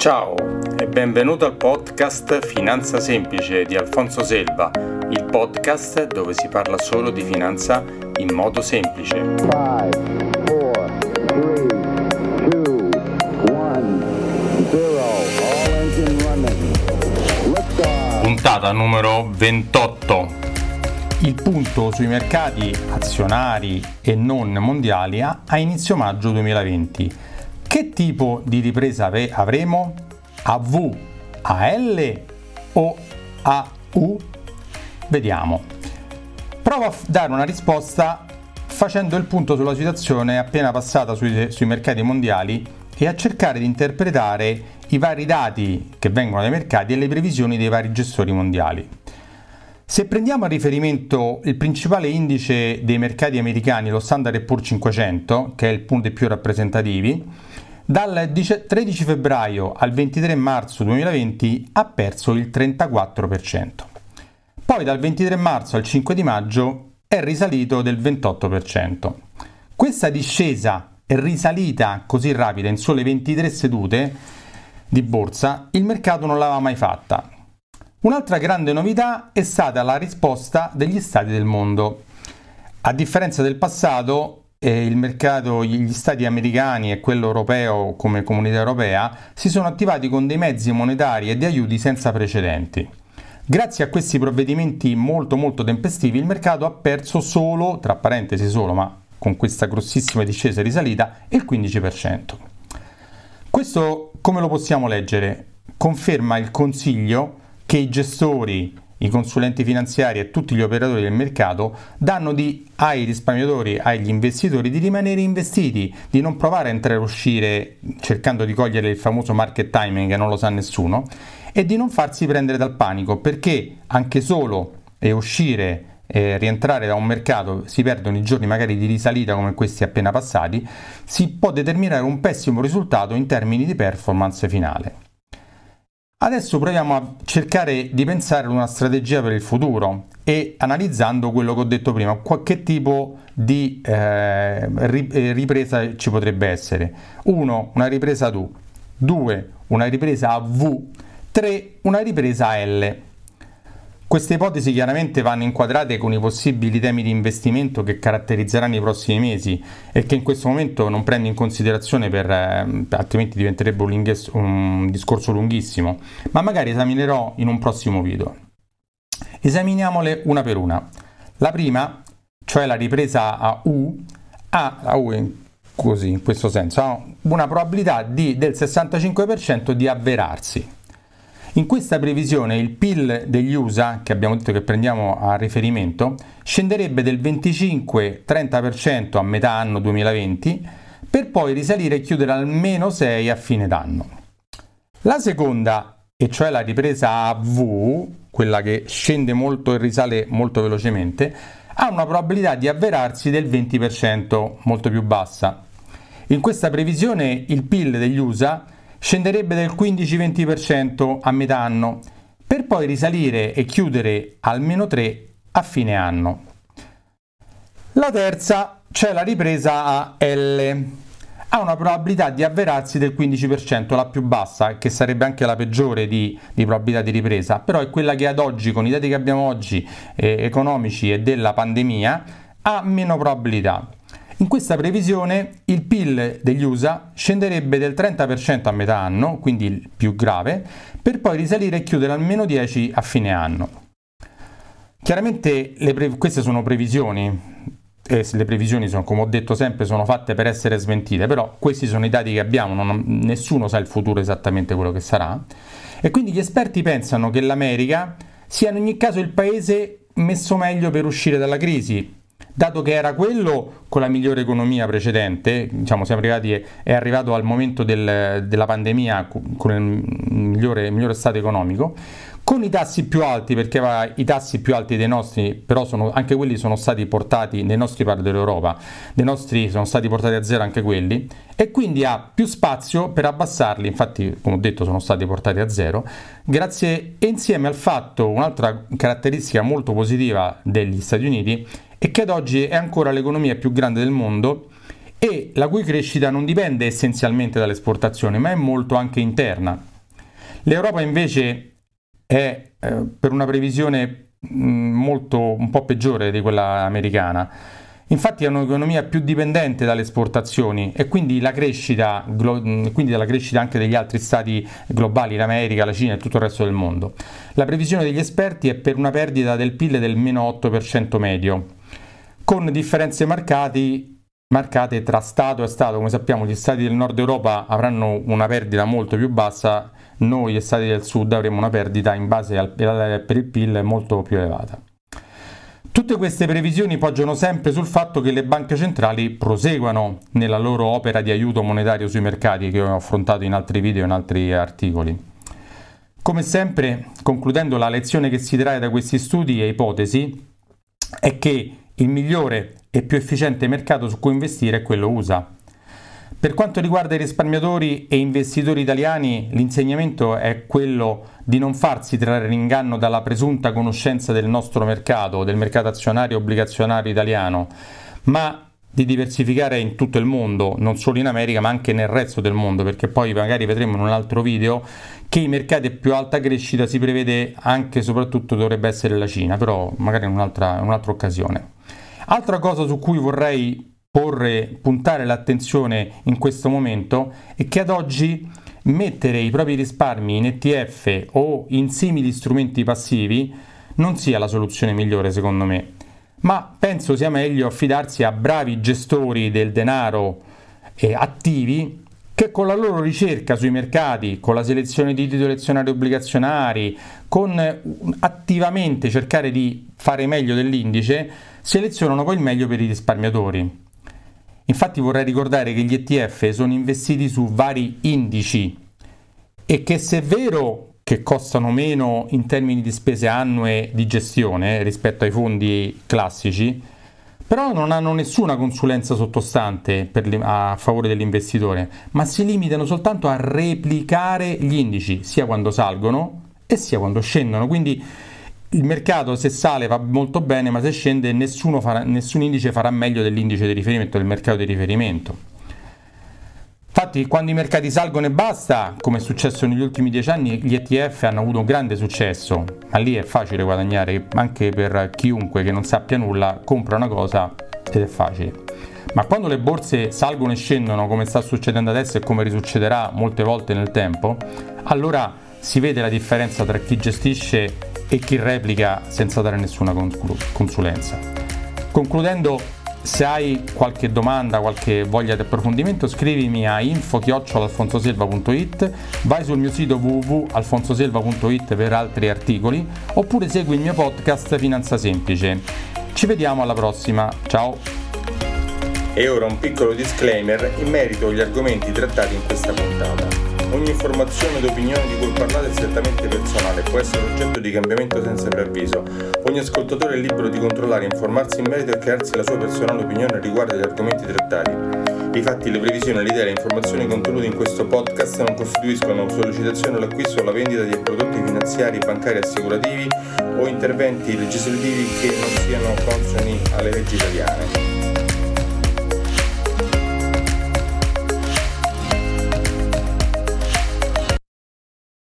Ciao e benvenuto al podcast Finanza Semplice di Alfonso Selva, il podcast dove si parla solo di finanza in modo semplice. Five, four, three, two, one, Puntata numero 28. Il punto sui mercati azionari e non mondiali a inizio maggio 2020 che tipo di ripresa avremo? A V, a L o a U? Vediamo. Provo a dare una risposta facendo il punto sulla situazione appena passata sui, sui mercati mondiali e a cercare di interpretare i vari dati che vengono dai mercati e le previsioni dei vari gestori mondiali. Se prendiamo a riferimento il principale indice dei mercati americani, lo Standard Poor's 500, che è il punto più rappresentativi, dal 13 febbraio al 23 marzo 2020 ha perso il 34%. Poi dal 23 marzo al 5 di maggio è risalito del 28%. Questa discesa e risalita così rapida in sole 23 sedute di borsa, il mercato non l'aveva mai fatta. Un'altra grande novità è stata la risposta degli stati del mondo. A differenza del passato, eh, il mercato, gli stati americani e quello europeo come comunità europea si sono attivati con dei mezzi monetari e di aiuti senza precedenti. Grazie a questi provvedimenti molto molto tempestivi il mercato ha perso solo, tra parentesi solo, ma con questa grossissima discesa e risalita, il 15%. Questo come lo possiamo leggere? Conferma il consiglio che i gestori i consulenti finanziari e tutti gli operatori del mercato danno di, ai risparmiatori, agli investitori di rimanere investiti, di non provare a entrare e uscire cercando di cogliere il famoso market timing che non lo sa nessuno e di non farsi prendere dal panico perché anche solo e uscire e rientrare da un mercato si perdono i giorni magari di risalita come questi appena passati, si può determinare un pessimo risultato in termini di performance finale. Adesso proviamo a cercare di pensare ad una strategia per il futuro e analizzando quello che ho detto prima, che tipo di eh, eh ripresa ci potrebbe essere. 1. Una ripresa a U. 2. Una ripresa a V. 3. Una ripresa a L. Queste ipotesi chiaramente vanno inquadrate con i possibili temi di investimento che caratterizzeranno i prossimi mesi e che in questo momento non prendo in considerazione per, eh, altrimenti diventerebbe un, linghes- un discorso lunghissimo, ma magari esaminerò in un prossimo video. Esaminiamole una per una. La prima, cioè la ripresa a U, ha la U in, così, in questo senso, ha una probabilità di, del 65% di avverarsi. In questa previsione il PIL degli USA, che abbiamo detto che prendiamo a riferimento, scenderebbe del 25-30% a metà anno 2020 per poi risalire e chiudere al meno 6 a fine d'anno. La seconda, e cioè la ripresa a V, quella che scende molto e risale molto velocemente, ha una probabilità di avverarsi del 20%, molto più bassa. In questa previsione il PIL degli USA scenderebbe del 15-20% a metà anno, per poi risalire e chiudere almeno 3 a fine anno. La terza c'è la ripresa a L. Ha una probabilità di avverarsi del 15%, la più bassa, che sarebbe anche la peggiore di, di probabilità di ripresa, però è quella che ad oggi, con i dati che abbiamo oggi eh, economici e della pandemia, ha meno probabilità. In questa previsione il PIL degli USA scenderebbe del 30% a metà anno, quindi il più grave, per poi risalire e chiudere al meno 10 a fine anno. Chiaramente pre- queste sono previsioni, e le previsioni sono, come ho detto sempre, sono fatte per essere smentite, però questi sono i dati che abbiamo, non, nessuno sa il futuro esattamente quello che sarà. E quindi gli esperti pensano che l'America sia in ogni caso il paese messo meglio per uscire dalla crisi, dato che era quello con la migliore economia precedente, diciamo siamo arrivati, è arrivato al momento del, della pandemia con il migliore, migliore stato economico, con i tassi più alti, perché i tassi più alti dei nostri, però sono, anche quelli sono stati portati nei nostri parti dell'Europa, dei nostri sono stati portati a zero anche quelli, e quindi ha più spazio per abbassarli, infatti come ho detto sono stati portati a zero, grazie insieme al fatto, un'altra caratteristica molto positiva degli Stati Uniti, e che ad oggi è ancora l'economia più grande del mondo e la cui crescita non dipende essenzialmente dall'esportazione, ma è molto anche interna. L'Europa invece è eh, per una previsione mh, molto un po' peggiore di quella americana. Infatti è un'economia più dipendente dalle esportazioni e quindi la crescita, quindi dalla crescita anche degli altri stati globali, l'America, la Cina e tutto il resto del mondo. La previsione degli esperti è per una perdita del PIL del meno 8% medio, con differenze marcate marcate tra Stato e Stato. Come sappiamo gli Stati del nord Europa avranno una perdita molto più bassa, noi gli Stati del sud avremo una perdita in base al, per il PIL molto più elevata. Tutte queste previsioni poggiano sempre sul fatto che le banche centrali proseguano nella loro opera di aiuto monetario sui mercati che ho affrontato in altri video e in altri articoli. Come sempre, concludendo la lezione che si trae da questi studi e ipotesi è che il migliore e più efficiente mercato su cui investire è quello USA. Per quanto riguarda i risparmiatori e investitori italiani, l'insegnamento è quello di non farsi trarre in inganno dalla presunta conoscenza del nostro mercato, del mercato azionario e obbligazionario italiano, ma di diversificare in tutto il mondo, non solo in America ma anche nel resto del mondo, perché poi magari vedremo in un altro video che i mercati a più alta crescita si prevede anche e soprattutto dovrebbe essere la Cina, però magari in un'altra, in un'altra occasione. Altra cosa su cui vorrei porre, puntare l'attenzione in questo momento è che ad oggi mettere i propri risparmi in ETF o in simili strumenti passivi non sia la soluzione migliore secondo me, ma penso sia meglio affidarsi a bravi gestori del denaro eh, attivi che con la loro ricerca sui mercati, con la selezione di titoli azionari obbligazionari, con attivamente cercare di fare meglio dell'indice, selezionano poi il meglio per i risparmiatori. Infatti vorrei ricordare che gli ETF sono investiti su vari indici e che se è vero che costano meno in termini di spese annue di gestione rispetto ai fondi classici, però non hanno nessuna consulenza sottostante a favore dell'investitore, ma si limitano soltanto a replicare gli indici, sia quando salgono e sia quando scendono. Quindi il mercato se sale va molto bene, ma se scende farà, nessun indice farà meglio dell'indice di riferimento, del mercato di riferimento. Infatti, quando i mercati salgono e basta, come è successo negli ultimi dieci anni, gli ETF hanno avuto un grande successo, ma lì è facile guadagnare, anche per chiunque che non sappia nulla, compra una cosa ed è facile. Ma quando le borse salgono e scendono, come sta succedendo adesso e come risuccederà molte volte nel tempo, allora si vede la differenza tra chi gestisce e chi replica senza dare nessuna consulenza. Concludendo, se hai qualche domanda, qualche voglia di approfondimento, scrivimi a info-alfonsoselva.it, vai sul mio sito www.alfonsoselva.it per altri articoli, oppure segui il mio podcast Finanza Semplice. Ci vediamo alla prossima, ciao! E ora un piccolo disclaimer in merito agli argomenti trattati in questa puntata. Ogni informazione ed opinione di cui parlate è strettamente personale e può essere oggetto di cambiamento senza preavviso. Ogni ascoltatore è libero di controllare, informarsi in merito e crearsi la sua personale opinione riguardo agli argomenti trattati. I fatti, le previsioni, le idee e le informazioni contenute in questo podcast non costituiscono sollecitazione all'acquisto o alla vendita di prodotti finanziari, bancari, assicurativi o interventi legislativi che non siano consoni alle leggi italiane.